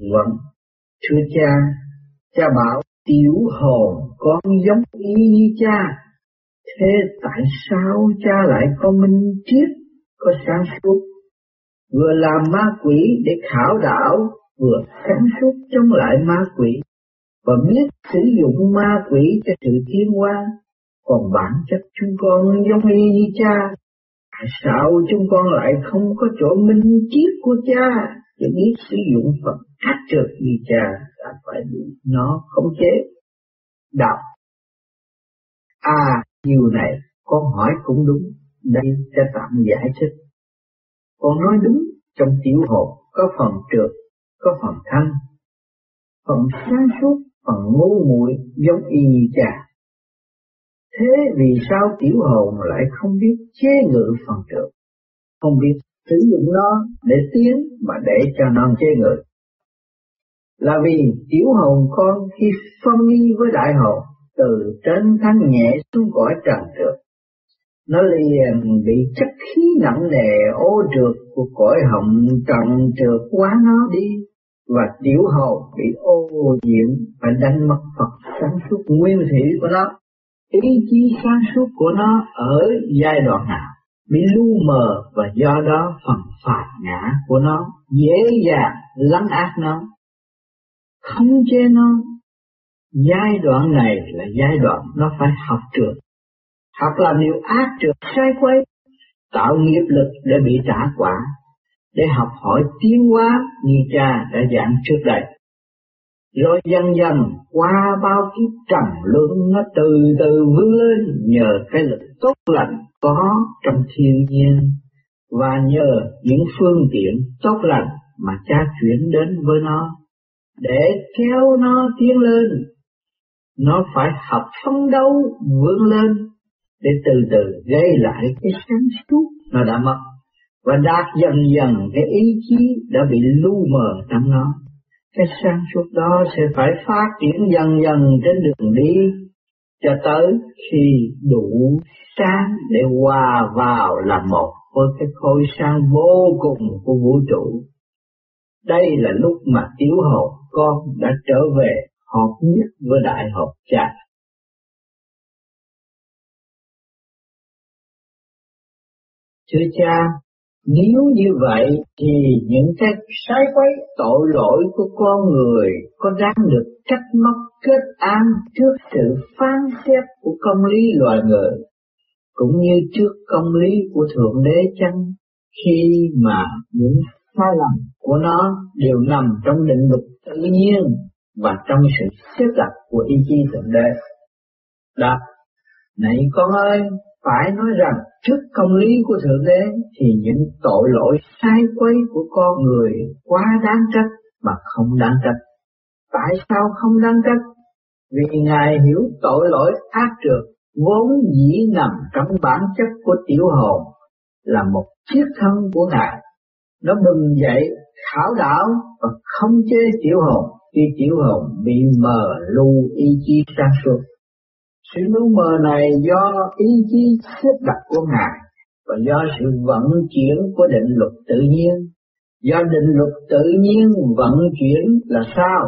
Vâng, thưa cha, cha bảo tiểu hồn con giống y như cha, thế tại sao cha lại có minh triết, có sáng suốt, vừa làm ma quỷ để khảo đảo, vừa sáng suốt chống lại ma quỷ, và biết sử dụng ma quỷ cho sự tiến hóa, còn bản chất chúng con giống y như cha, tại sao chúng con lại không có chỗ minh triết của cha, để biết sử dụng phật ác trượt như cha đã phải bị nó khống chế. Đọc À, điều này con hỏi cũng đúng, đây sẽ tạm giải thích. Con nói đúng, trong tiểu hồn có phần trượt, có phần thanh, phần sáng suốt, phần ngu muội giống y như cha. Thế vì sao tiểu hồn lại không biết chế ngự phần trượt, không biết sử dụng nó để tiến mà để cho nó chế ngự? Là vì tiểu hồn con khi phân nghi với đại hồn từ trên thanh nhẹ xuống cõi trần trượt. Nó liền bị chất khí nặng nề ô trượt của cõi hồng trần trượt quá nó đi, và tiểu hồn bị ô nhiễm và đánh mất Phật sáng suốt nguyên thủy của nó, ý chí sáng suốt của nó ở giai đoạn nào, bị lu mờ và do đó phần phạt ngã của nó, dễ dàng lắng ác nó không chế nó. Giai đoạn này là giai đoạn nó phải học trượt học làm điều ác trượt sai quấy, tạo nghiệp lực để bị trả quả, để học hỏi tiến hóa như cha đã giảng trước đây. Rồi dần dần, qua bao kiếp trầm luân, nó từ từ vươn lên nhờ cái lực tốt lành có trong thiên nhiên. Và nhờ những phương tiện tốt lành mà cha chuyển đến với nó để kéo nó tiến lên, nó phải học phấn đấu vươn lên để từ từ gây lại cái sáng suốt nó đã mất và đạt dần dần cái ý chí đã bị lu mờ trong nó cái sáng suốt đó sẽ phải phát triển dần dần trên đường đi cho tới khi đủ sáng để hòa vào là một với cái khối sáng vô cùng của vũ trụ. Đây là lúc mà tiểu hồn con đã trở về hợp nhất với đại học cha. Thưa cha, nếu như vậy thì những cái sai quấy tội lỗi của con người có đáng được trách móc kết án trước sự phán xét của công lý loài người, cũng như trước công lý của Thượng Đế chăng khi mà những sai lầm của nó đều nằm trong định luật tự nhiên và trong sự xếp đặt của ý chí Thượng Đế. Đó, này con ơi, phải nói rằng trước công lý của Thượng Đế thì những tội lỗi sai quấy của con người quá đáng trách mà không đáng trách. Tại sao không đáng trách? Vì Ngài hiểu tội lỗi ác trượt vốn dĩ nằm trong bản chất của tiểu hồn là một chiếc thân của Ngài. Nó bừng dậy khảo đảo và không chế tiểu hồn khi tiểu hồn bị mờ lu ý chí sáng suốt. Sự lu mờ này do ý chí xếp đặt của Ngài và do sự vận chuyển của định luật tự nhiên. Do định luật tự nhiên vận chuyển là sao?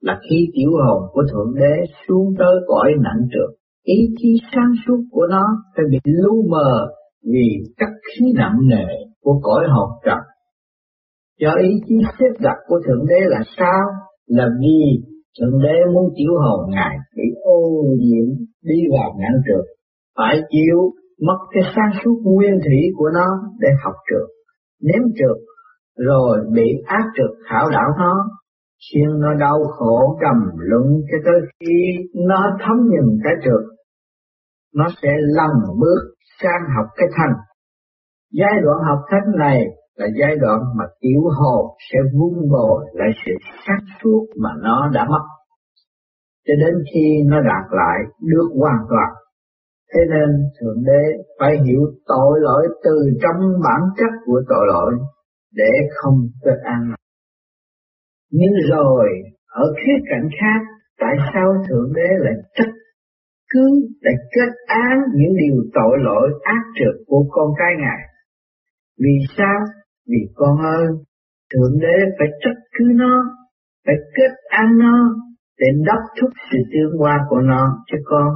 Là khi tiểu hồn của Thượng Đế xuống tới cõi nặng trượt, ý chí sáng suốt của nó phải bị lu mờ vì các khí nặng nề của cõi hồn trần. Do ý chí xếp đặt của Thượng Đế là sao? Là vì Thượng Đế muốn chiếu hồn Ngài bị ô nhiễm đi vào ngã trượt, phải chịu mất cái sáng suốt nguyên thủy của nó để học trượt, nếm trượt, rồi bị ác trượt khảo đảo nó, khiến nó đau khổ trầm luận cho tới khi nó thấm nhận cái trượt, nó sẽ lần bước sang học cái thành. Giai đoạn học thánh này là giai đoạn mà tiểu hồn sẽ vun bồi lại sự sáng suốt mà nó đã mất cho đến khi nó đạt lại được hoàn toàn. Thế nên Thượng Đế phải hiểu tội lỗi từ trong bản chất của tội lỗi để không kết an. Nhưng rồi ở khía cạnh khác, tại sao Thượng Đế lại trách cứ lại kết án những điều tội lỗi ác trượt của con cái Ngài? Vì sao? Vì con ơi, Thượng Đế phải trách cứ nó phải kết ăn nó để đắp thúc sự tương hoa của nó cho con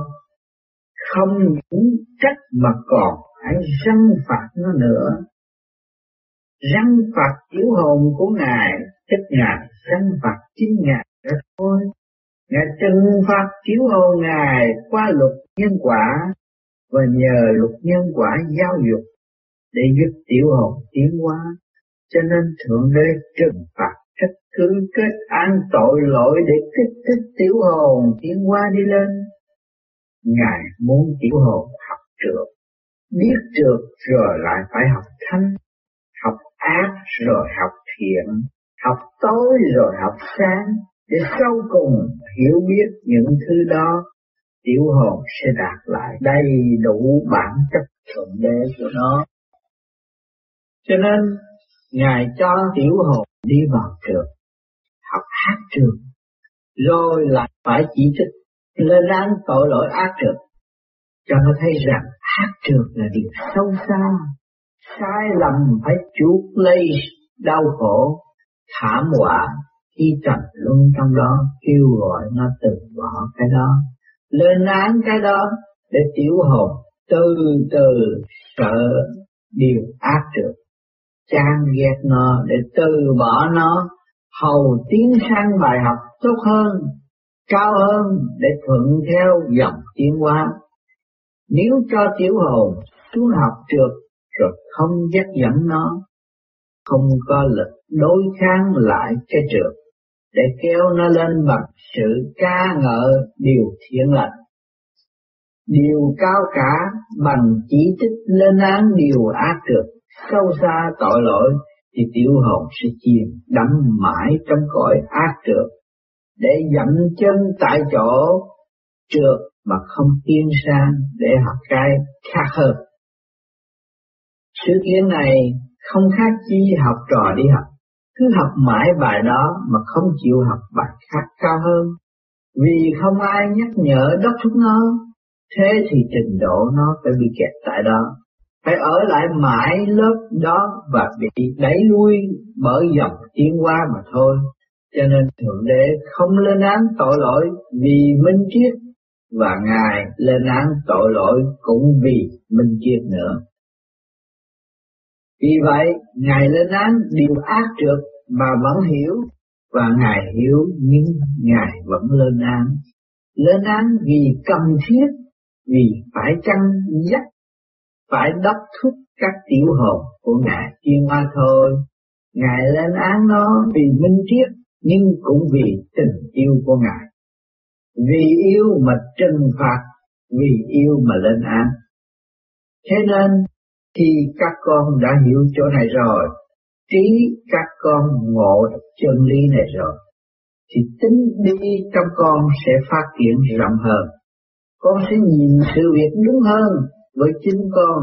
không những trách mà còn hãy răng phạt nó nữa. Răng phạt yếu hồn của ngài tức ngài răng phạt chính ngài đó thôi. Ngài trừng phạt chiếu hồn ngài qua luật nhân quả và nhờ luật nhân quả giáo dục để giúp tiểu hồn tiến hóa. Cho nên thượng đế trừng phạt trách cứ kết án tội lỗi để kích thích tiểu hồn tiến hóa đi lên. Ngài muốn tiểu hồn học trượt, biết trượt rồi lại phải học thanh, học ác rồi học thiện, học tối rồi học sáng. Để sau cùng hiểu biết những thứ đó, tiểu hồn sẽ đạt lại đầy đủ bản chất thượng đế của nó cho nên ngài cho tiểu hồn đi vào trường học hát trường rồi lại phải chỉ trích lên án tội lỗi ác trường, cho nó thấy rằng hát trường là điều sâu xa sai lầm phải chuốc lấy đau khổ thảm họa khi trầm luân trong đó kêu gọi nó từ bỏ cái đó lên án cái đó để tiểu hồn từ từ sợ điều ác trường chán ghét nó để từ bỏ nó hầu tiến sang bài học tốt hơn cao hơn để thuận theo dòng tiến hóa nếu cho tiểu hồn xuống học trượt rồi không dắt dẫn nó không có lực đối kháng lại cái trượt để kéo nó lên bằng sự ca ngợi điều thiện lành. Điều cao cả bằng chỉ trích lên án điều ác trượt, sâu xa tội lỗi thì tiểu hồn sẽ chìm đắm mãi trong cõi ác trượt. Để dậm chân tại chỗ trượt mà không tiến sang để học cái khác hơn. Sự kiện này không khác chi học trò đi học, cứ học mãi bài đó mà không chịu học bài khác cao hơn, vì không ai nhắc nhở đốc thúc nó, thế thì trình độ nó phải bị kẹt tại đó, phải ở lại mãi lớp đó và bị đẩy lui bởi dòng tiến hóa mà thôi. Cho nên Thượng Đế không lên án tội lỗi vì minh triết và Ngài lên án tội lỗi cũng vì minh triết nữa. Vì vậy, Ngài lên án điều ác trượt mà vẫn hiểu, và Ngài hiểu nhưng Ngài vẫn lên án. Lên án vì cần thiết, vì phải chăng dắt, phải đốc thúc các tiểu hồn của Ngài tiên ma thôi. Ngài lên án nó vì minh triết, nhưng cũng vì tình yêu của Ngài. Vì yêu mà trừng phạt, vì yêu mà lên án. Thế nên khi các con đã hiểu chỗ này rồi, trí các con ngộ được chân lý này rồi, thì tính đi trong con sẽ phát triển rộng hơn. Con sẽ nhìn sự việc đúng hơn với chính con.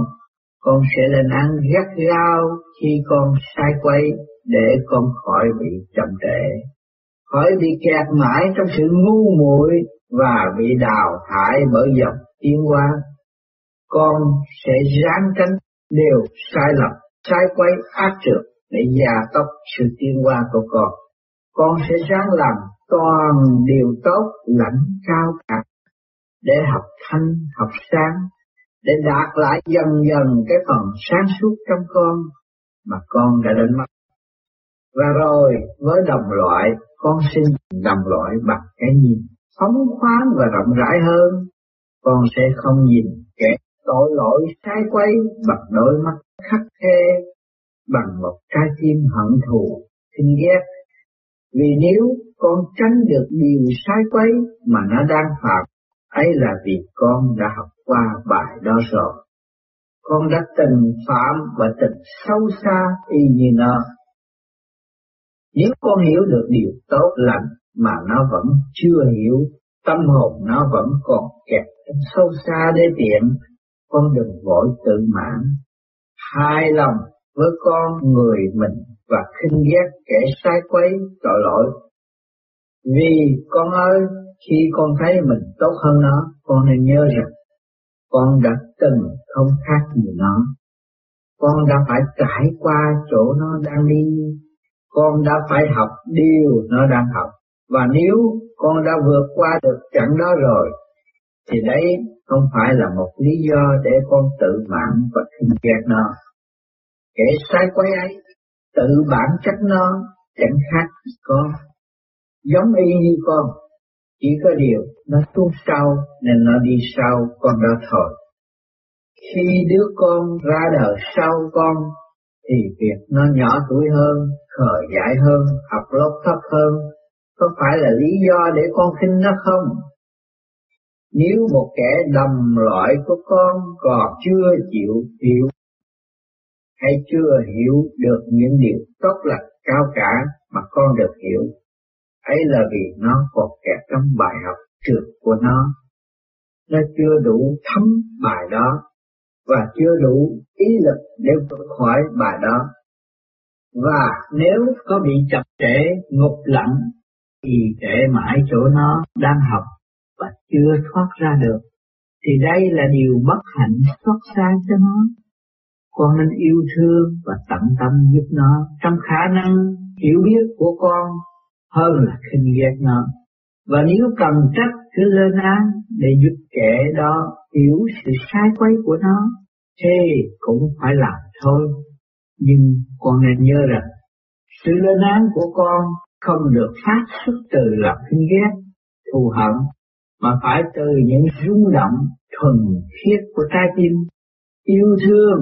Con sẽ lên ăn gắt gao khi con sai quay để con khỏi bị chậm trễ, khỏi bị kẹt mãi trong sự ngu muội và bị đào thải bởi dòng tiến hóa. Con sẽ ráng tránh đều sai lầm, sai quay ác trượt để gia tốc sự tiến hóa của con. Con sẽ ráng làm toàn điều tốt lãnh cao cả để học thanh, học sáng, để đạt lại dần dần cái phần sáng suốt trong con mà con đã đánh mất. Và rồi với đồng loại, con xin đồng loại bằng cái nhìn phóng khoáng và rộng rãi hơn. Con sẽ không nhìn kẻ tội lỗi sai quay bằng đôi mắt khắc khe, bằng một trái tim hận thù, khinh ghét. Vì nếu con tránh được điều sai quấy mà nó đang phạm, ấy là vì con đã học qua bài đó rồi. Con đã từng phạm và từng sâu xa y như nó. Nếu con hiểu được điều tốt lành mà nó vẫn chưa hiểu, tâm hồn nó vẫn còn kẹt sâu xa để tiện con đừng vội tự mãn, Hai lòng với con người mình và khinh ghét kẻ sai quấy tội lỗi. Vì con ơi, khi con thấy mình tốt hơn nó, con nên nhớ rằng con đã từng không khác gì nó. Con đã phải trải qua chỗ nó đang đi, con đã phải học điều nó đang học. Và nếu con đã vượt qua được chặng đó rồi, thì đấy không phải là một lý do để con tự mãn và khinh ghét nó. Kẻ sai quay ấy, tự bản chất nó chẳng khác con, giống y như con, chỉ có điều nó tuôn sau nên nó đi sau con đó thôi. Khi đứa con ra đời sau con thì việc nó nhỏ tuổi hơn, khờ dại hơn, học lớp thấp hơn, có phải là lý do để con khinh nó không? Nếu một kẻ đầm loại của con còn chưa chịu hiểu hay chưa hiểu được những điều tốt lành cao cả mà con được hiểu, ấy là vì nó còn kẹt trong bài học trượt của nó. Nó chưa đủ thấm bài đó và chưa đủ ý lực để vượt khỏi bài đó. Và nếu có bị chập trễ, ngục lặng, thì trễ mãi chỗ nó đang học và chưa thoát ra được, thì đây là điều bất hạnh xót xa cho nó. Con nên yêu thương và tận tâm giúp nó trong khả năng hiểu biết của con hơn là khinh ghét nó. Và nếu cần trách cứ lên án để giúp kẻ đó hiểu sự sai quấy của nó, thế cũng phải làm thôi. Nhưng con nên nhớ rằng, sự lên án của con không được phát xuất từ lòng khinh ghét, thù hận, mà phải từ những rung động thuần khiết của trái tim, yêu thương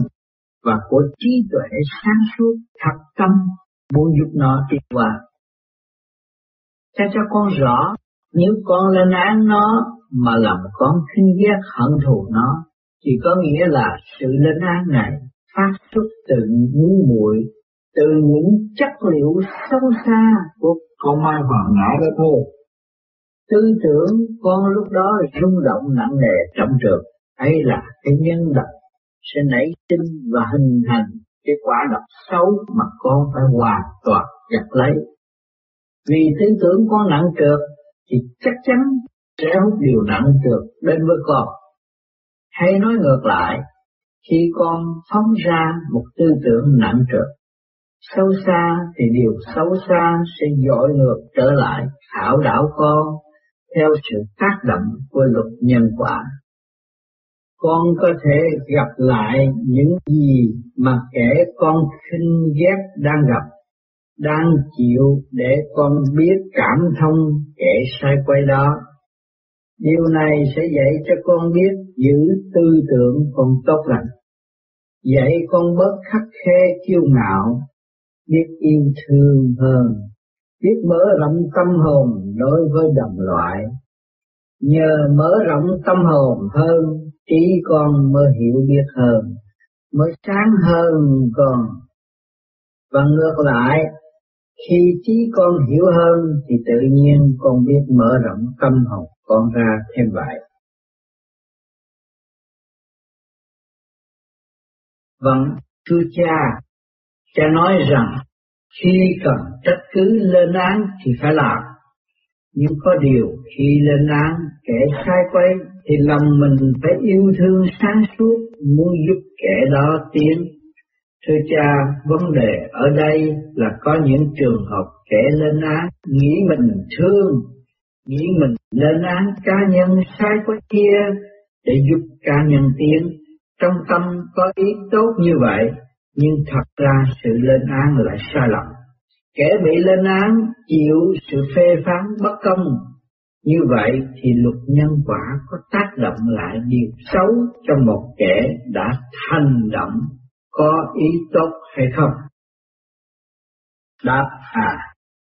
và của trí tuệ sáng suốt thật tâm muốn giúp nó đi qua. Cha cho con rõ, nếu con lên án nó mà lòng con khinh ghét hận thù nó, thì có nghĩa là sự lên án này phát xuất từ ngu muội, từ những chất liệu sâu xa của con ma hoàng ngã đó thôi. Tư tưởng con lúc đó rung động nặng nề trong trường, ấy là cái nhân độc sẽ nảy sinh và hình thành cái quả độc xấu mà con phải hoàn toàn gặt lấy. Vì tư tưởng con nặng trượt thì chắc chắn sẽ hút điều nặng trượt đến với con. Hay nói ngược lại, khi con phóng ra một tư tưởng nặng trượt, sâu xa thì điều xấu xa sẽ dội ngược trở lại khảo đảo con theo sự tác động của luật nhân quả. Con có thể gặp lại những gì mà kẻ con khinh ghét đang gặp, đang chịu để con biết cảm thông kẻ sai quay đó. Điều này sẽ dạy cho con biết giữ tư tưởng con tốt lành, dạy con bớt khắc khe kiêu ngạo, biết yêu thương hơn, biết mở rộng tâm hồn đối với đồng loại. Nhờ mở rộng tâm hồn hơn, trí con mới hiểu biết hơn, mới sáng hơn con. Và ngược lại, khi trí con hiểu hơn thì tự nhiên con biết mở rộng tâm hồn con ra thêm vậy. Vâng, thưa cha, cha nói rằng khi cần trách cứ lên án thì phải làm. Nhưng có điều khi lên án kẻ sai quay thì lòng mình phải yêu thương sáng suốt muốn giúp kẻ đó tiến. Thưa cha, vấn đề ở đây là có những trường hợp kẻ lên án nghĩ mình thương, nghĩ mình lên án cá nhân sai của kia để giúp cá nhân tiến. Trong tâm có ý tốt như vậy, nhưng thật ra sự lên án lại sai lầm. Kẻ bị lên án chịu sự phê phán bất công, như vậy thì luật nhân quả có tác động lại điều xấu cho một kẻ đã hành động có ý tốt hay không? Đáp à,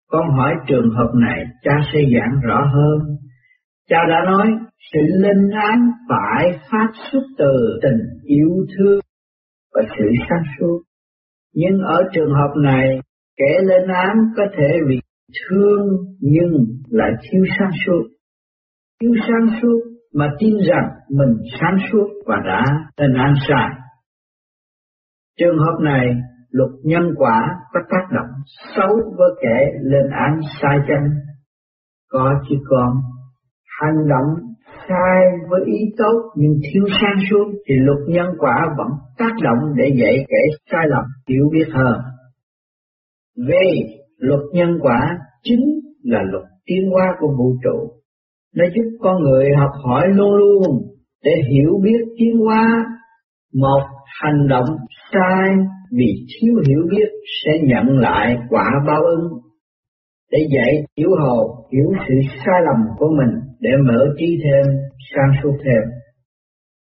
con hỏi trường hợp này cha sẽ giảng rõ hơn. Cha đã nói sự linh án phải phát xuất từ tình yêu thương và sự sáng suốt. Nhưng ở trường hợp này, kẻ lên án có thể vì thương nhưng lại thiếu sáng suốt. Thiếu sáng suốt mà tin rằng mình sáng suốt và đã lên án sai. Trường hợp này, luật nhân quả có tác động xấu với kẻ lên án sai chân. Có chứ còn hành động sai với ý tốt nhưng thiếu sang suốt thì luật nhân quả vẫn tác động để dạy kẻ sai lầm hiểu biết hơn. Vì luật nhân quả chính là luật tiến hóa của vũ trụ. Nó giúp con người học hỏi luôn luôn để hiểu biết tiến hóa. Một hành động sai vì thiếu hiểu biết sẽ nhận lại quả báo ứng. Để dạy tiểu hồ hiểu sự sai lầm của mình để mở trí thêm, sang suốt thêm.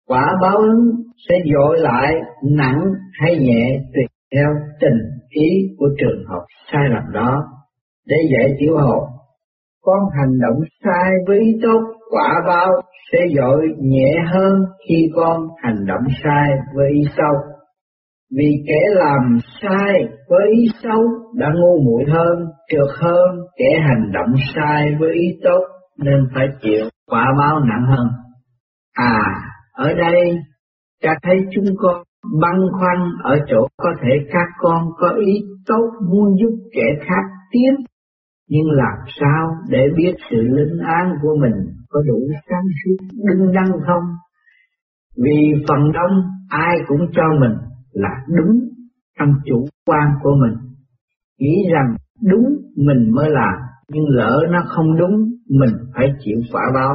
Quả báo ứng sẽ dội lại nặng hay nhẹ tùy theo tình ý của trường hợp sai lầm đó để dạy tiểu hồ con hành động sai với ý tốt quả báo sẽ dội nhẹ hơn khi con hành động sai với ý xấu. Vì kẻ làm sai với ý xấu đã ngu muội hơn trượt hơn kẻ hành động sai với ý tốt nên phải chịu quả báo nặng hơn. À ở đây cha thấy chúng con băn khoăn ở chỗ có thể các con có ý tốt muốn giúp kẻ khác tiến, nhưng làm sao để biết sự linh an của mình? Có đủ sáng suốt đứng đắn không? Vì phần đông ai cũng cho mình là đúng trong chủ quan của mình, nghĩ rằng đúng mình mới làm, nhưng lỡ nó không đúng, mình phải chịu quả báo.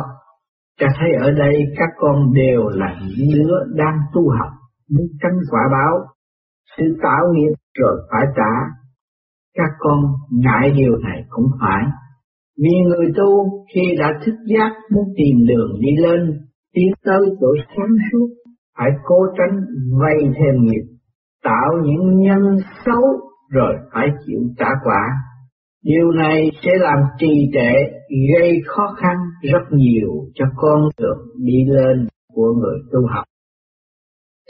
Ta thấy ở đây các con đều là những đứa đang tu học, muốn tránh quả báo, sự tạo nghiệp rồi phải trả. Các con ngại điều này cũng phải, vì người tu khi đã thức giác muốn tìm đường đi lên, tiến tới chỗ sáng suốt, phải cố tránh vay thêm nghiệp, tạo những nhân xấu rồi phải chịu trả quả. Điều này sẽ làm trì trệ, gây khó khăn rất nhiều cho con đường đi lên của người tu học.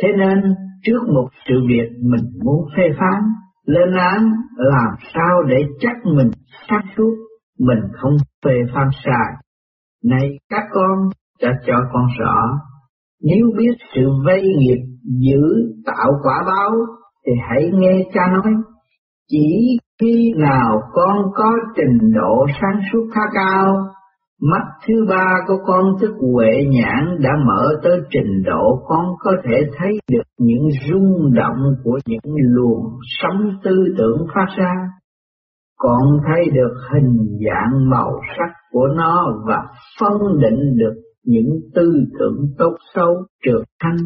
Thế nên, trước một sự việc mình muốn phê phán, lên án làm sao để chắc mình sáng suốt, mình không phê phán sai. Này các con đã cho con rõ, nếu biết sự vây nghiệp giữ tạo quả báo, thì hãy nghe cha nói, chỉ khi nào con có trình độ sáng suốt khá cao, mắt thứ ba của con tức huệ nhãn đã mở tới trình độ con có thể thấy được những rung động của những luồng sóng tư tưởng phát ra. Con thấy được hình dạng màu sắc của nó và phân định được những tư tưởng tốt xấu trượt thanh,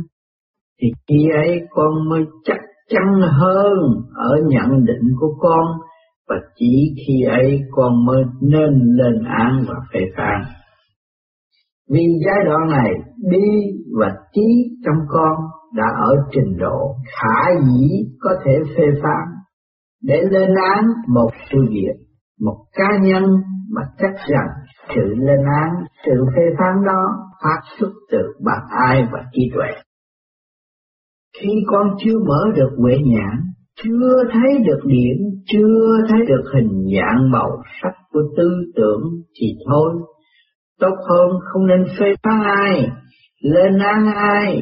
thì khi ấy con mới chắc chắn hơn ở nhận định của con và chỉ khi ấy con mới nên lên án và phê phán. Vì giai đoạn này đi và trí trong con đã ở trình độ khả dĩ có thể phê phán để lên án một sự việc, một cá nhân mà chắc rằng sự lên án, sự phê phán đó phát xuất từ bằng ai và trí tuệ. Khi con chưa mở được huệ nhãn, chưa thấy được điểm, chưa thấy được hình dạng màu sắc của tư tưởng thì thôi. Tốt hơn không nên phê phán ai, lên án ai.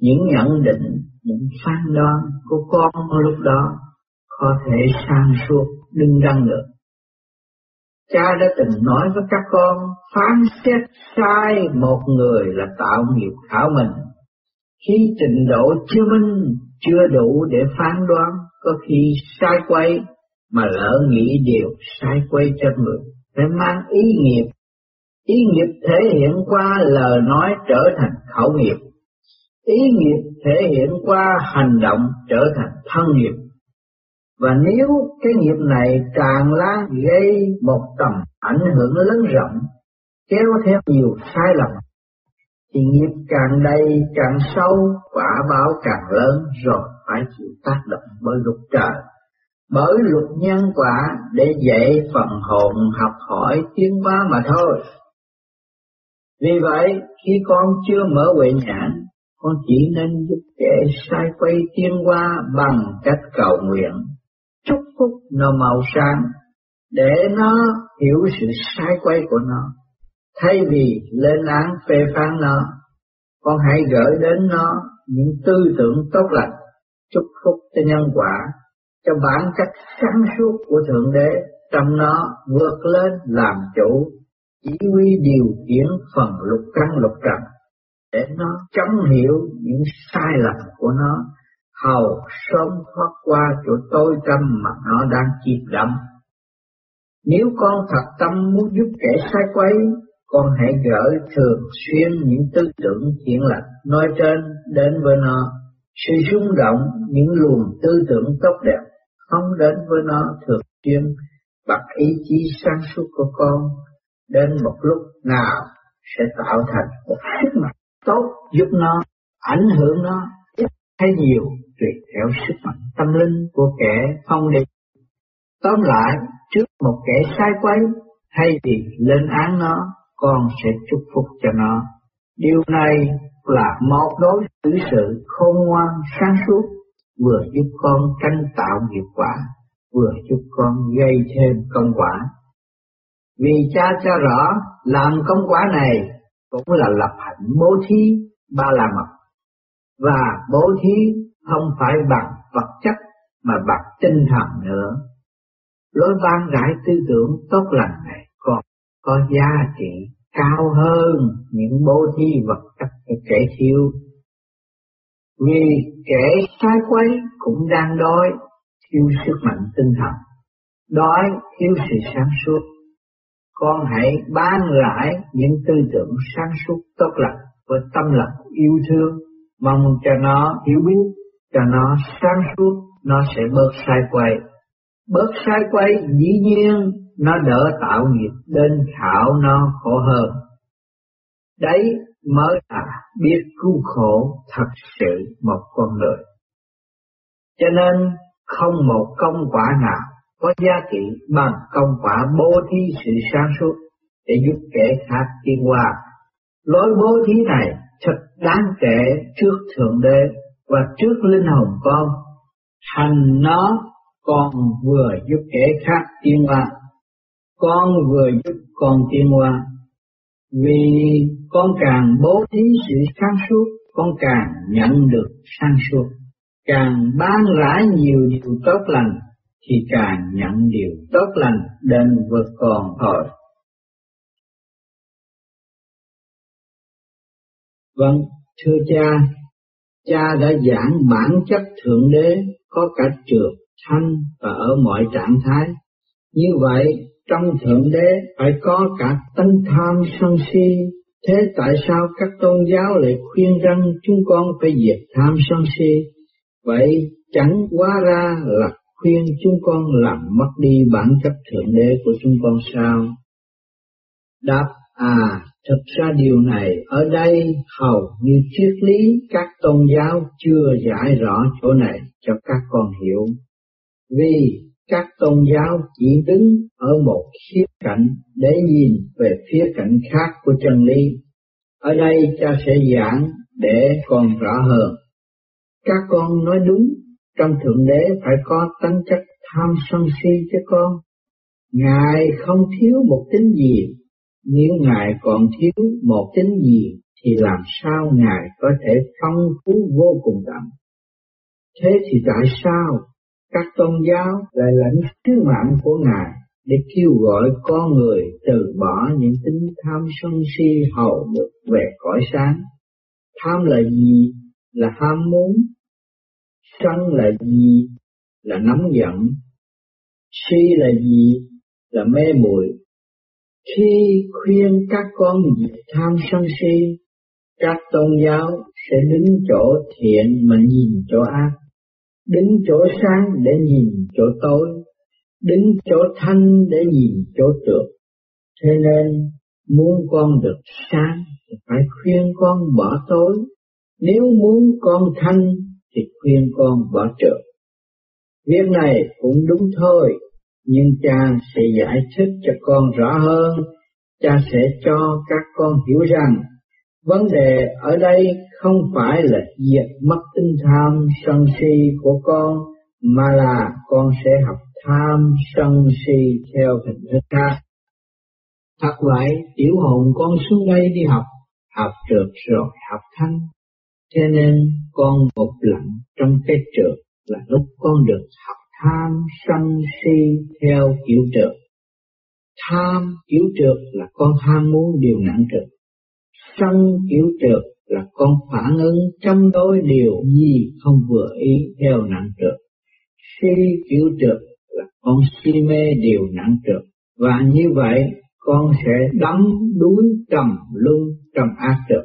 Những nhận định, những phán đoán của con lúc đó có thể sang suốt đừng đăng được. Cha đã từng nói với các con, phán xét sai một người là tạo nghiệp khảo mình khi trình độ chưa minh, chưa đủ để phán đoán, có khi sai quay, mà lỡ nghĩ điều sai quay cho người, phải mang ý nghiệp. Ý nghiệp thể hiện qua lời nói trở thành khẩu nghiệp. Ý nghiệp thể hiện qua hành động trở thành thân nghiệp. Và nếu cái nghiệp này càng lan gây một tầm ảnh hưởng lớn rộng, kéo theo nhiều sai lầm thì nghiệp càng đầy càng sâu, quả báo càng lớn rồi phải chịu tác động bởi luật trời, bởi luật nhân quả để dạy phần hồn học hỏi tiến hóa mà thôi. Vì vậy, khi con chưa mở huệ nhãn, con chỉ nên giúp kẻ sai quay tiến qua bằng cách cầu nguyện, chúc phúc nó màu sáng, để nó hiểu sự sai quay của nó. Thay vì lên án phê phán nó, con hãy gửi đến nó những tư tưởng tốt lành, chúc phúc cho nhân quả, cho bản chất sáng suốt của Thượng Đế trong nó vượt lên làm chủ, chỉ huy điều khiển phần lục căn lục trần, để nó chống hiểu những sai lầm của nó, hầu sớm thoát qua chỗ tối tâm mà nó đang chìm đắm. Nếu con thật tâm muốn giúp kẻ sai quấy, con hãy gửi thường xuyên những tư tưởng thiện lành nói trên đến với nó. Sự rung động những luồng tư tưởng tốt đẹp không đến với nó thường xuyên bằng ý chí sáng suốt của con đến một lúc nào sẽ tạo thành một sức mạnh tốt giúp nó ảnh hưởng nó ít hay nhiều tùy theo sức mạnh tâm linh của kẻ phong đi. Tóm lại, trước một kẻ sai quấy, thay vì lên án nó, con sẽ chúc phúc cho nó. Điều này là một đối xử sự khôn ngoan sáng suốt, vừa giúp con tranh tạo nghiệp quả, vừa giúp con gây thêm công quả. Vì cha cho rõ, làm công quả này cũng là lập hạnh bố thí ba la mật. Và bố thí không phải bằng vật chất mà bằng tinh thần nữa. Lối ban rải tư tưởng tốt lành này còn có giá trị cao hơn những bố thí vật chất cho kẻ thiếu. Vì kẻ sai quấy cũng đang đói, thiếu sức mạnh tinh thần, đói thiếu sự sáng suốt. Con hãy ban rải những tư tưởng sáng suốt tốt lành với tâm lòng yêu thương, mong cho nó hiểu biết, cho nó sáng suốt, nó sẽ bớt sai quay. Bớt sai quay dĩ nhiên nó đỡ tạo nghiệp đến khảo nó khổ hơn. Đấy mới là biết cứu khổ thật sự một con người. Cho nên không một công quả nào có giá trị bằng công quả bố thí sự sáng suốt để giúp kẻ khác tiến qua. Lối bố thí này thật đáng kể trước Thượng Đế và trước linh hồn con. Hành nó còn vừa giúp kẻ khác tiên hoa, con vừa giúp con tiên hoa, Vì con càng bố thí sự sáng suốt, con càng nhận được sáng suốt. Càng ban rãi nhiều điều tốt lành, thì càng nhận điều tốt lành đến vượt còn thôi. Vâng, thưa cha, cha đã giảng bản chất Thượng Đế có cả trượt, thanh và ở mọi trạng thái. Như vậy, trong Thượng Đế phải có cả tánh tham sân si. Thế tại sao các tôn giáo lại khuyên rằng chúng con phải diệt tham sân si? Vậy chẳng quá ra là khuyên chúng con làm mất đi bản chất Thượng Đế của chúng con sao? Đáp À, thực ra điều này ở đây hầu như triết lý các tôn giáo chưa giải rõ chỗ này cho các con hiểu. Vì các tôn giáo chỉ đứng ở một khía cạnh để nhìn về khía cạnh khác của chân lý. Ở đây cha sẽ giảng để con rõ hơn. Các con nói đúng, trong Thượng Đế phải có tính chất tham sân si cho con. Ngài không thiếu một tính gì nếu Ngài còn thiếu một tính gì, thì làm sao Ngài có thể phong phú vô cùng tận. Thế thì tại sao các tôn giáo lại lãnh sứ mạng của Ngài để kêu gọi con người từ bỏ những tính tham sân si hầu được về cõi sáng? Tham là gì? Là ham muốn. Sân là gì? Là nóng giận. Si là gì? Là mê muội khi khuyên các con về tham sân si, các tôn giáo sẽ đứng chỗ thiện mà nhìn chỗ ác, đứng chỗ sáng để nhìn chỗ tối, đứng chỗ thanh để nhìn chỗ trượt. Thế nên, muốn con được sáng thì phải khuyên con bỏ tối, nếu muốn con thanh thì khuyên con bỏ trượt. Việc này cũng đúng thôi, nhưng cha sẽ giải thích cho con rõ hơn, cha sẽ cho các con hiểu rằng vấn đề ở đây không phải là diệt mất tinh tham sân si của con, mà là con sẽ học tham sân si theo hình thức khác. Thật vậy, tiểu hồn con xuống đây đi học, học trượt rồi học thanh. Cho nên con một lần trong cái trượt là lúc con được học tham sân si theo kiểu trượt. Tham kiểu trượt là con ham muốn điều nặng trượt. Sân kiểu trượt là con phản ứng chống đối điều gì không vừa ý theo nặng trượt. Si kiểu trượt là con si mê điều nặng trượt Và như vậy con sẽ đắm đuối trầm luân trong ác trượt.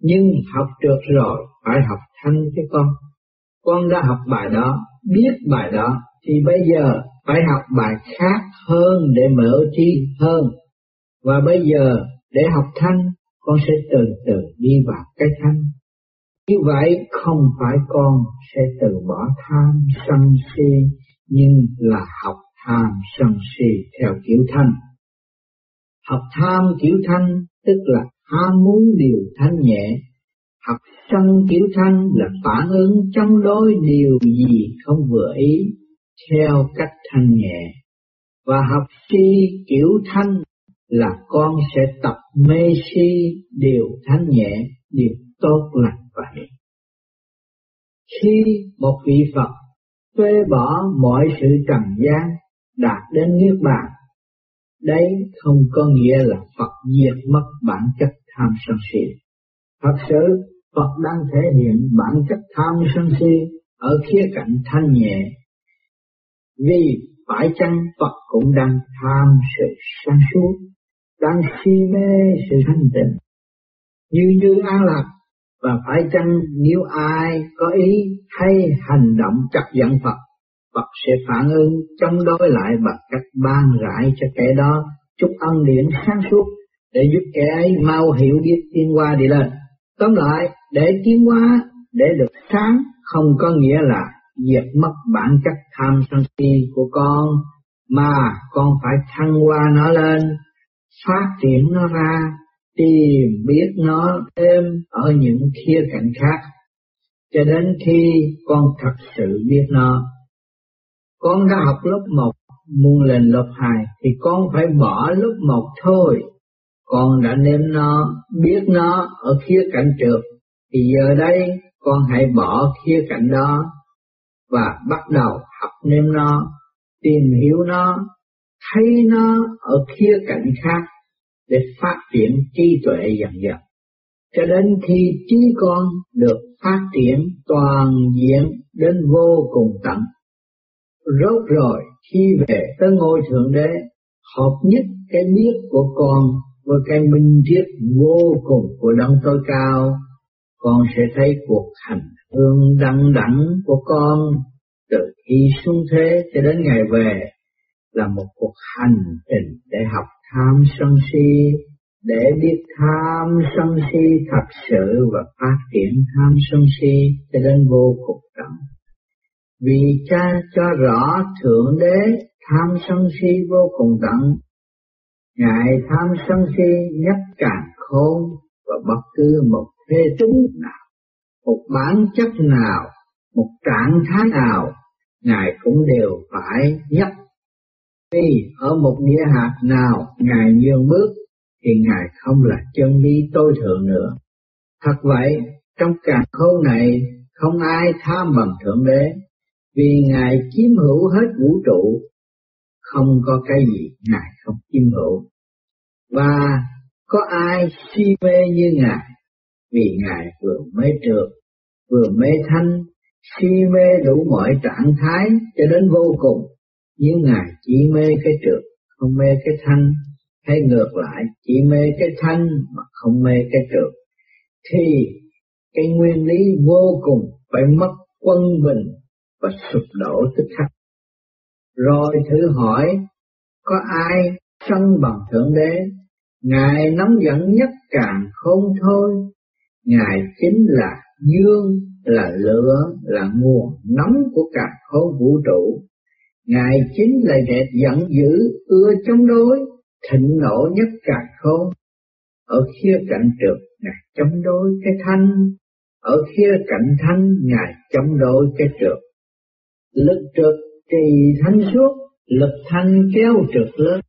Nhưng học trượt rồi phải học thanh cho con. Con đã học bài đó, biết bài đó, thì bây giờ phải học bài khác hơn để mở trí hơn. Và bây giờ để học thanh, con sẽ từ từ đi vào cái thanh. Như vậy không phải con sẽ từ bỏ tham sân si, nhưng là học tham sân si theo kiểu thanh. Học tham kiểu thanh tức là ham muốn điều thanh nhẹ, học sân kiểu thanh là phản ứng chống đối điều gì không vừa ý theo cách thanh nhẹ. Và học si kiểu thanh là con sẽ tập mê si điều thanh nhẹ, điều tốt lành vậy. Khi một vị Phật phê bỏ mọi sự trần gian đạt đến niết bàn đấy không có nghĩa là Phật diệt mất bản chất tham sân si thật sự Phật đang thể hiện bản chất tham sân si ở khía cạnh thanh nhẹ vì phải chăng Phật cũng đang tham sự sáng suốt đang si mê sự thanh tịnh như như an lạc và phải chăng nếu ai có ý hay hành động chặt giận Phật, Phật sẽ phản ứng chống đối lại bằng cách ban rải cho kẻ đó chút ân điển sáng suốt để giúp kẻ ấy mau hiểu biết tiên qua đi lên. Tóm lại, để tiến hóa, để được sáng không có nghĩa là diệt mất bản chất tham sân si của con, mà con phải thăng qua nó lên, phát triển nó ra tìm biết nó thêm ở những khía cạnh khác cho đến khi con thật sự biết nó. Con đã học lớp 1, muốn lên lớp 2 thì con phải bỏ lớp 1 thôi. Con đã nếm nó, biết nó ở khía cạnh trượt, thì giờ đây con hãy bỏ khía cạnh đó và bắt đầu học nếm nó, tìm hiểu nó, thấy nó ở khía cạnh khác để phát triển trí tuệ dần dần. Cho đến khi trí con được phát triển toàn diện đến vô cùng tận. Rốt rồi khi về tới ngôi Thượng Đế, hợp nhất cái biết của con với cái minh triết vô cùng của đấng tối cao, con sẽ thấy cuộc hành hương đăng đẳng của con từ khi xuống thế cho đến ngày về là một cuộc hành trình để học tham sân si để biết tham sân si thật sự và phát triển tham sân si cho đến vô cùng tận. Vì cha cho rõ Thượng Đế tham sân si vô cùng tận, Ngài tham sân si nhất càng khôn và bất cứ một thế tính nào, một bản chất nào, một trạng thái nào, Ngài cũng đều phải nhất Khi ở một địa hạt nào Ngài nhường bước thì Ngài không là chân lý tối thượng nữa. Thật vậy, trong càng khôn này không ai tham bằng Thượng Đế, vì Ngài chiếm hữu hết vũ trụ, không có cái gì Ngài không chiếm hữu. Và có ai si mê như Ngài, vì Ngài vừa mê trượt, vừa mê thanh, si mê đủ mọi trạng thái cho đến vô cùng. Nhưng Ngài chỉ mê cái trượt, không mê cái thanh, hay ngược lại, chỉ mê cái thanh mà không mê cái trượt, thì cái nguyên lý vô cùng phải mất quân bình và sụp đổ tức khắc. Rồi thử hỏi, có ai sân bằng Thượng Đế, Ngài nóng giận nhất càng không thôi, Ngài chính là dương, là lửa, là nguồn nóng của cả khối vũ trụ, Ngài chính là đẹp giận dữ, ưa chống đối, thịnh nộ nhất cả không. Ở khía cạnh trượt, Ngài chống đối cái thanh, ở khía cạnh thanh, Ngài chống đối cái trượt. Lực trượt trì thanh suốt, lực thanh kéo trượt lên.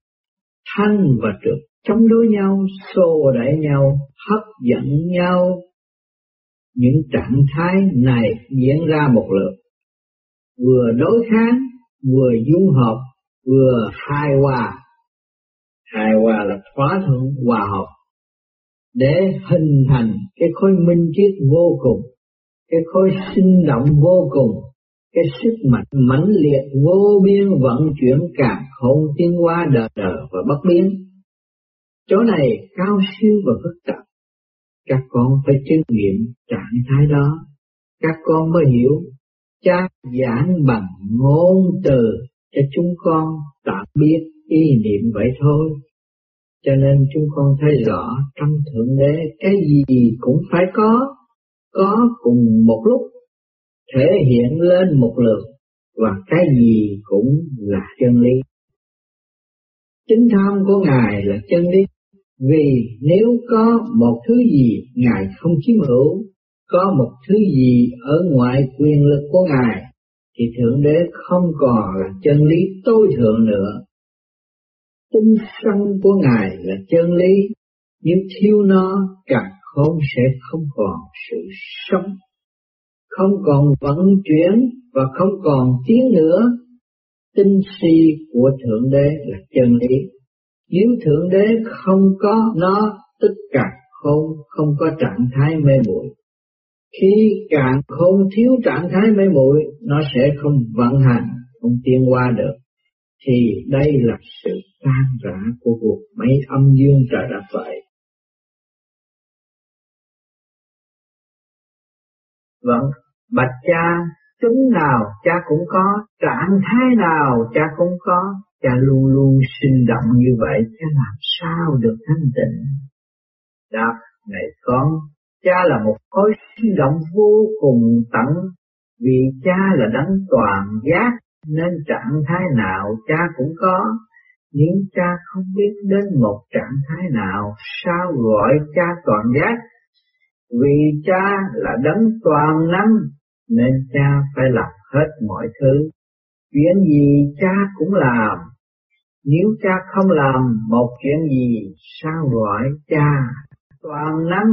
Thanh và trượt chống đối nhau, xô đẩy nhau, hấp dẫn nhau. Những trạng thái này diễn ra một lượt, vừa đối kháng vừa dung hợp vừa hài hòa hài hòa là thỏa thuận hòa hợp để hình thành cái khối minh triết vô cùng cái khối sinh động vô cùng cái sức mạnh mãnh liệt vô biên vận chuyển cả không tiến hóa đời đời và bất biến. Chỗ này cao siêu và phức tạp. Các con phải chứng nghiệm trạng thái đó. Các con mới hiểu cha giảng bằng ngôn từ cho chúng con tạm biết ý niệm vậy thôi. Cho nên chúng con thấy rõ trong Thượng Đế cái gì cũng phải có, có cùng một lúc, thể hiện lên một lượt và cái gì cũng là chân lý. Chính tham của Ngài là chân lý, vì nếu có một thứ gì Ngài không chiếm hữu, có một thứ gì ở ngoài quyền lực của Ngài, thì Thượng Đế không còn là chân lý tối thượng nữa. Tinh sân của Ngài là chân lý, nhưng thiếu nó càng khôn sẽ không còn sự sống, không còn vận chuyển và không còn tiếng nữa. Tinh si của Thượng Đế là chân lý. Nếu Thượng Đế không có nó, tất cả không không có trạng thái mê muội. Khi càng không thiếu trạng thái mê muội, nó sẽ không vận hành, không tiến qua được. Thì đây là sự tan rã của cuộc mấy âm dương trời đất vậy. Vâng, bạch cha, chúng nào cha cũng có, trạng thái nào cha cũng có, cha luôn luôn sinh động như vậy, cha làm sao được thanh tịnh? Đáp, này con, cha là một khối sinh động vô cùng tận, vì cha là đấng toàn giác, nên trạng thái nào cha cũng có, nhưng cha không biết đến một trạng thái nào, sao gọi cha toàn giác? Vì cha là đấng toàn năng, nên cha phải làm hết mọi thứ. Chuyện gì cha cũng làm. Nếu cha không làm một chuyện gì, sao gọi cha toàn năng?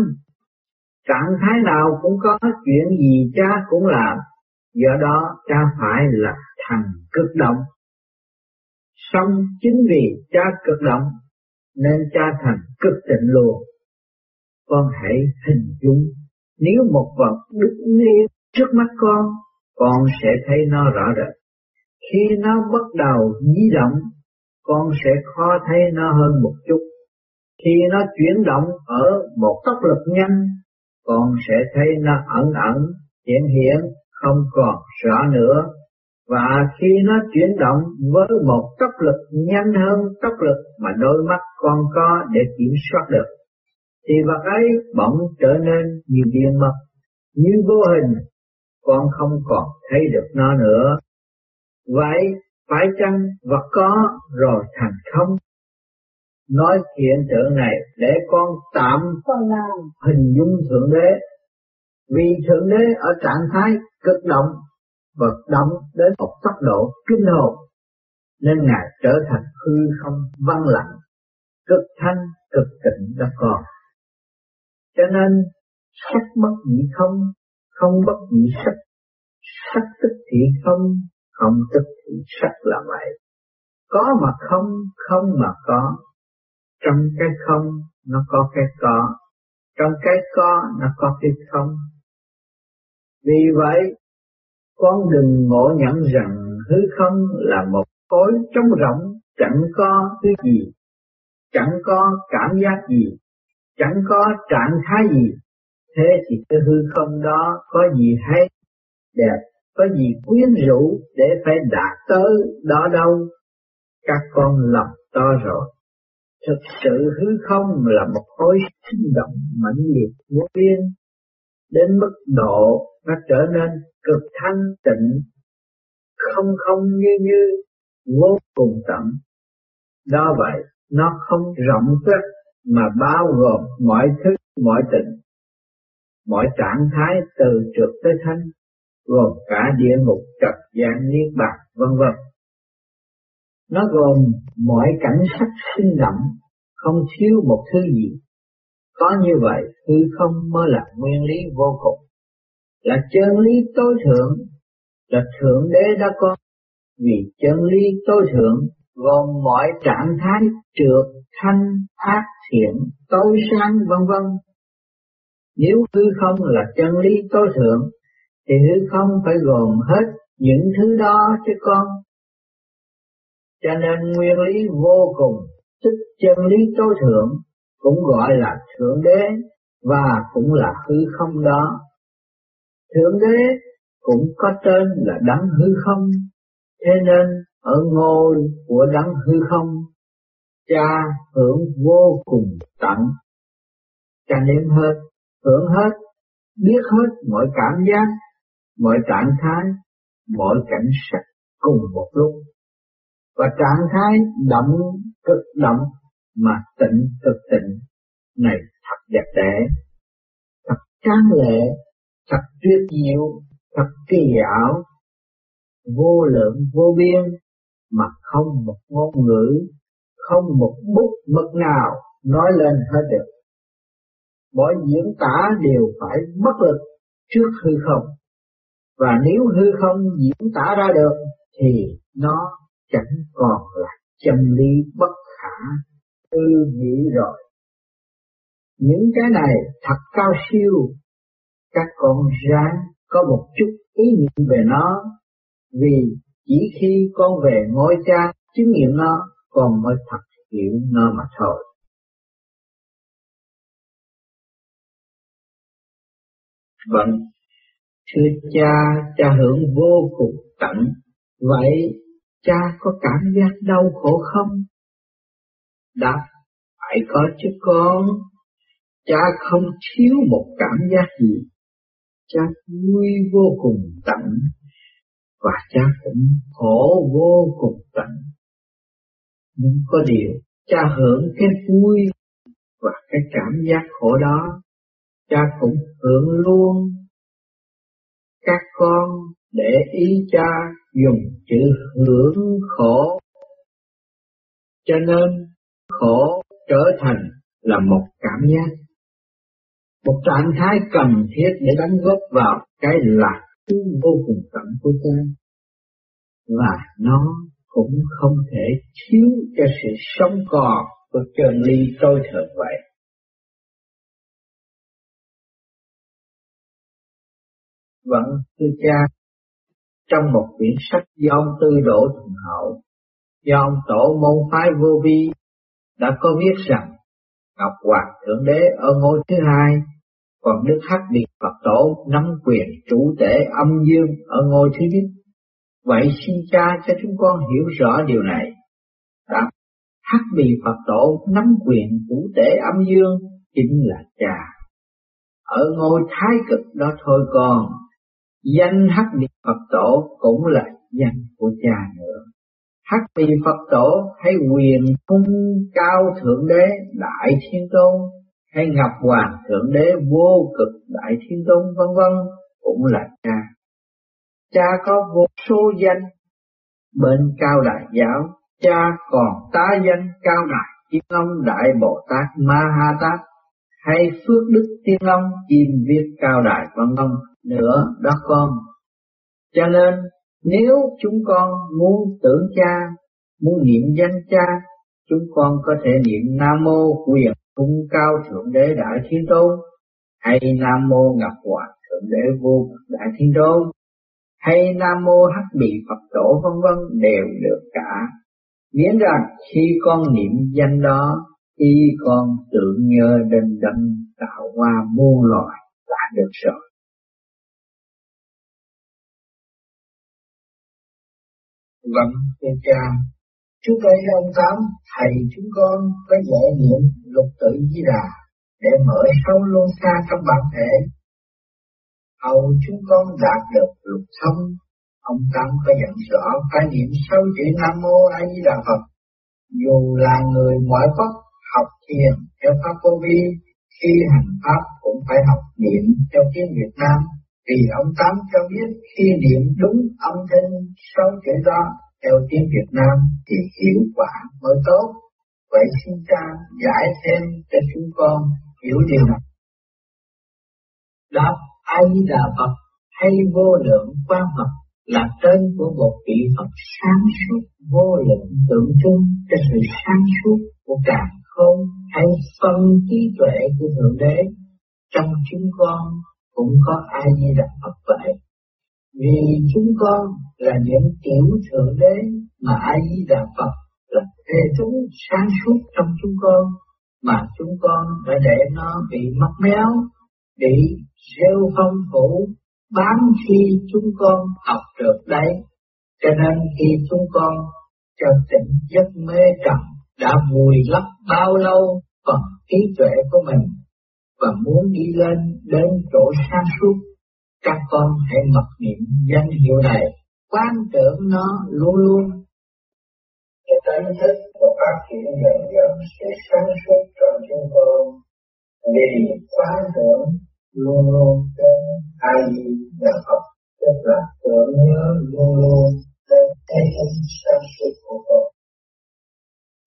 Trạng thái nào cũng có chuyện gì cha cũng làm. Do đó cha phải là thằng cực động. Xong chính vì cha cực động nên cha thành cực tịnh luôn con hãy hình dung nếu một vật đứng yên trước mắt con, con sẽ thấy nó rõ rệt. Khi nó bắt đầu di động, con sẽ khó thấy nó hơn một chút. Khi nó chuyển động ở một tốc lực nhanh, con sẽ thấy nó ẩn ẩn, hiện hiện, không còn rõ nữa. Và khi nó chuyển động với một tốc lực nhanh hơn tốc lực mà đôi mắt con có để kiểm soát được, thì vật ấy bỗng trở nên như điên mất, như vô hình, con không còn thấy được nó nữa. Vậy, phải chăng vật có rồi thành không? Nói hiện tượng này để con tạm hình dung Thượng Đế, vì Thượng Đế ở trạng thái cực động và động đến một tốc độ kinh hồn, nên Ngài trở thành hư không văn lặng, cực thanh, cực tịnh đó con. Cho nên sắc bất nhị không, không bất nhị sắc, sắc tức thì không, không tức sắc là vậy. Có mà không, không mà có. Trong cái không nó có cái có, trong cái có nó có cái không. Vì vậy, con đừng ngộ nhận rằng hư không là một khối trống rỗng, chẳng có thứ gì, chẳng có cảm giác gì, chẳng có trạng thái gì, thế thì cái hư không đó có gì hay, đẹp, có gì quyến rũ để phải đạt tới đó đâu. Các con lầm to rồi. Thực sự hư không là một khối sinh động mãnh liệt vô biên, đến mức độ nó trở nên cực thanh tịnh, không không như như, vô cùng tận. Đó vậy, nó không rộng quét mà bao gồm mọi thứ, mọi tình, mọi trạng thái từ trượt tới thanh, gồm cả địa ngục, trật gian, niết bàn, vân vân. Nó gồm mọi cảnh sắc sinh động, không thiếu một thứ gì. Có như vậy, hư không mới là nguyên lý vô cùng, là chân lý tối thượng, là thượng đế đã có. Vì chân lý tối thượng gồm mọi trạng thái trượt, thanh, ác, thiện, tối sáng vân vân. Nếu hư không là chân lý tối thượng, thì hư không phải gồm hết những thứ đó chứ con. Cho nên nguyên lý vô cùng, tức chân lý tối thượng, cũng gọi là Thượng Đế và cũng là hư không đó. Thượng Đế cũng có tên là đấng hư không, thế nên ở ngôi của đấng hư không, cha hưởng vô cùng tận, cha nếm hết, hưởng hết, biết hết mọi cảm giác, mọi trạng thái, mọi cảnh sắc cùng một lúc. Và trạng thái động cực động mà tịnh cực tịnh này thật đẹp đẽ, thật tráng lệ, thật tuyệt diệu, thật kỳ ảo, vô lượng vô biên mà không một ngôn ngữ, không một bút mực nào nói lên hết được. Mọi diễn tả đều phải bất lực trước hư không. Và nếu hư không diễn tả ra được thì nó chẳng còn là chân lý bất khả tư nghị rồi. Những cái này thật cao siêu, các con ráng có một chút ý niệm về nó, vì chỉ khi con về ngôi cha chứng nghiệm nó, con mới thật hiểu nó mà thôi. Vâng, thưa cha, cha hưởng vô cùng tận, vậy cha có cảm giác đau khổ không? Đáp, phải có chứ con, cha không thiếu một cảm giác gì, cha vui vô cùng tận, và cha cũng khổ vô cùng tận. Nhưng có điều, cha hưởng cái vui và cái cảm giác khổ đó, cha cũng hưởng luôn. Các con để ý cha dùng chữ hưởng khổ, cho nên khổ trở thành là một cảm giác một trạng thái cần thiết để đóng góp vào cái lạc vô cùng tận của cha và nó cũng không thể thiếu cho sự sống còn của chân lý tôi thường vậy. Vẫn sư cha, trong một quyển sách do ông Tư Đỗ Thuận Hậu, do ông Tổ môn phái vô vi đã có viết rằng Ngọc Hoàng Thượng Đế ở ngôi thứ hai còn Đức Hắc Điện Phật Tổ nắm quyền chủ tể âm dương ở ngôi thứ nhất. Vậy xin cha cho chúng con hiểu rõ điều này. Đã Hắc Bì Phật Tổ nắm quyền chủ tể âm dương chính là cha. Ở ngôi thái cực đó thôi con, danh Hắc Bì Phật Tổ cũng là danh của cha nữa. Hắc Bì Phật Tổ hay quyền hung cao thượng đế đại thiên tôn hay Ngọc Hoàng Thượng Đế vô cực Đại Thiên Tôn vân vân cũng là cha. Cha có vô số danh, bên cao đại giáo, cha còn tá danh cao đại Thiên Long Đại Bồ Tát Ma Ha Tát hay Phước Đức Thiên Long chìm viết cao đại vân vân nữa đó con. Cho nên nếu chúng con muốn tưởng cha, muốn niệm danh cha, chúng con có thể niệm Nam Mô Quyền cung cao thượng đế đại thiên tôn hay nam mô ngọc hoàng thượng đế vô cực đại thiên tôn hay nam mô hắc bị phật tổ vân vân đều được cả miễn rằng khi con niệm danh đó y con tưởng nhớ đến đấng tạo hóa muôn loài là được rồi vẫn về cha Trước đây ông Tám, thầy chúng con có dạy niệm lục tự di đà để mở sâu luôn xa trong bản thể. Hầu chúng con đạt được lục thông, ông Tám có dặn rõ phải niệm sâu chữ Nam Mô A Di Đà Phật. Dù là người ngoại quốc học thiền theo Pháp Vô Vi, khi hành Pháp cũng phải học niệm theo tiếng Việt Nam, vì ông Tám cho biết khi niệm đúng âm thanh sau chữ đó theo tiếng Việt Nam thì hiệu quả mới tốt. Vậy xin cha giải thêm cho chúng con hiểu điều này. Đáp ai Di Đà Phật hay vô lượng quan Phật là tên của một vị Phật sáng suốt, vô lượng tượng trưng cho sự sáng suốt của cả không hay phân trí tuệ của Thượng Đế. Trong chúng con cũng có A Di Đà Phật vậy. vì chúng con là những tiểu thượng đế mà ai Đà Phật là hệ thống sáng suốt trong chúng con mà chúng con đã để nó bị mất méo, bị rêu phong phủ bán khi chúng con học được đấy. Cho nên khi chúng con cho tỉnh giấc mê trầm đã vùi lấp bao lâu phần trí tuệ của mình và muốn đi lên đến chỗ sáng suốt, các con hãy mặc niệm danh hiệu này, quan tưởng nó luôn luôn. Cái tánh thức và phát triển dần dần sẽ sáng suốt trong chúng con. Vì quan tưởng luôn luôn đến ai là Phật tức là tưởng nhớ luôn luôn đến cái sáng suốt của con.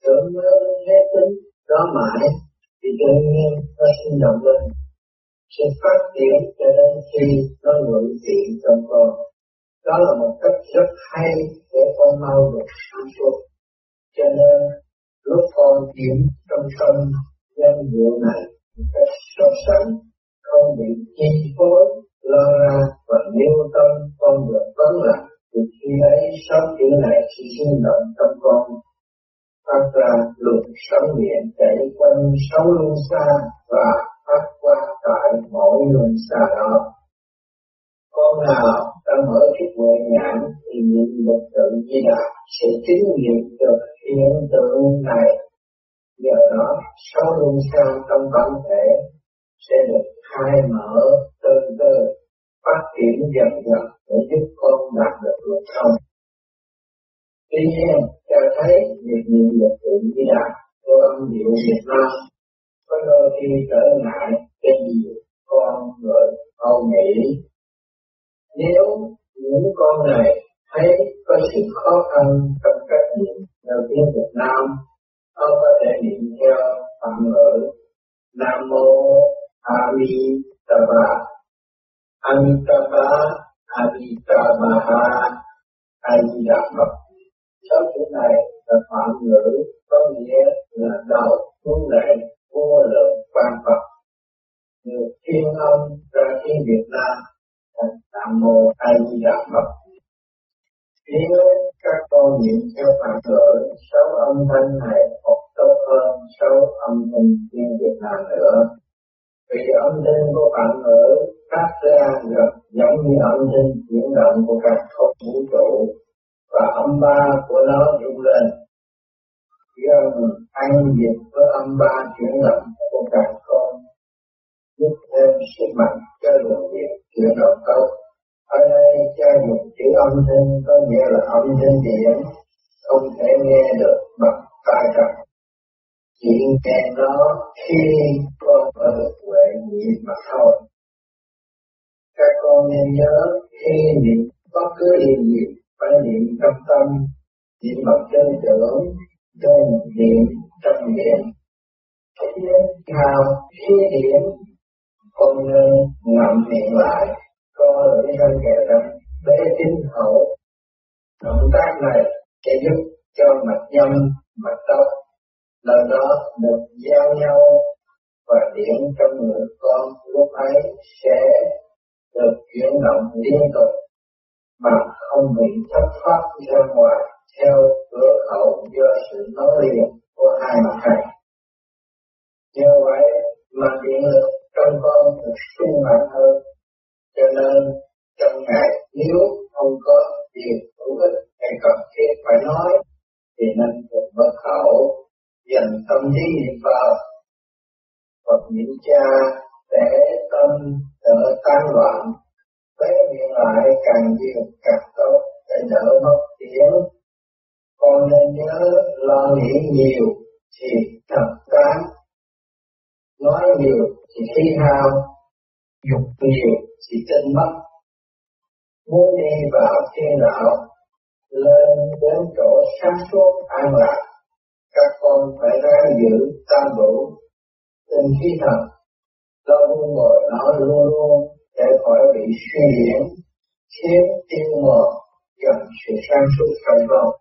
Tưởng nhớ hết tính đó mãi thì tự nhiên nó sinh động lên sẽ phát triển cho đến khi nó ngự trị trong con. Đó là một cách rất hay để con mau được sáng suốt cho nên, lúc con chuyển trong tâm danh vụ này một cách sốt sắng không bị chi phối, lo ra và nêu tâm, con được vấn lạc. Thì khi ấy, sáu chữ này sẽ sinh động trong con. Phát ra luồng sống điện chảy quanh sáu luân xa và phát qua tại mỗi luân xa đó. Con nào đã mở chút huệ nhãn thì những vật tự di đà sẽ chứng nghiệm được hiện tượng này. giờ đó sáu luân xa trong bản thể sẽ được khai mở từ từ phát triển dần dần để giúp con đạt được luật thông. Tuy nhiên, cho thấy việc niệm lực tượng di đà của âm điệu Việt Nam có đôi khi trở ngại cái gì con người Âu nghĩ. Nếu những con này thấy có sự khó khăn trong cách niệm theo tiếng Việt Nam, ông có thể niệm theo phạm ngữ Nam Mô A Di Đà Phật. Amitabha Amitabha A Di Đà Phật. Sáu chữ này là phạm ngữ có nghĩa là đầu xuống lệ vô lượng quan Phật. Được thiên âm ra tiếng Việt Nam thành Nam Mô A Di Đà Phật. Nếu các con niệm theo phạm ngữ, sáu âm thanh này học tốt hơn sáu âm thanh tiếng Việt Nam nữa. Vì âm thanh của phạm ngữ phát ra gần giống như âm thanh chuyển động của các không vũ trụ và âm ba của nó rung lên gần ăn diệt với âm ba chuyển động của cả con, giúp thêm sức mạnh cho đường điện chuyển động tốt ở đây cha dùng chữ âm thanh, có nghĩa là âm thanh điện, không thể nghe được bằng tai trần chỉ nghe nó khi con có được huệ nhị mà thôi. Các con nên nhớ, khi niệm bất cứ điều gì, phải niệm trong tâm, niệm bằng chân tưởng chân niệm trong niệm khi thao khi điện con nên ngậm miệng lại co lưỡi thân kề răng bế tín hậu. Động tác này sẽ giúp cho mạch nhâm, mạch tóc, lần đó được giao nhau và điện trong người con lúc ấy sẽ được chuyển động liên tục, mà không bị thất thoát ra ngoài theo cửa khẩu do sự nối liền của hai mặt trời. Như vậy mà điện lực trong con được sung mạnh hơn, cho nên trong ngày nếu không có điều hữu ích hay cần thiết phải nói, thì nên được bất khẩu, dành tâm trí niệm vào Phật niệm cha để tâm đỡ tan loạn Tế miệng lại càng nhiều càng tốt để đỡ mất tiếng. Con nên nhớ lo nghĩ nhiều thì thật tán. Nói nhiều thì khi hao, dục nhiều thì tinh mất. Muốn đi vào thiên đạo, lên đến chỗ sáng suốt an lạc, các con phải ráng giữ tam đủ, tinh khí thần, lo buông bồi nó luôn luôn để khỏi bị suy diễn khiến tiêu mờ dần sự sáng suốt thành công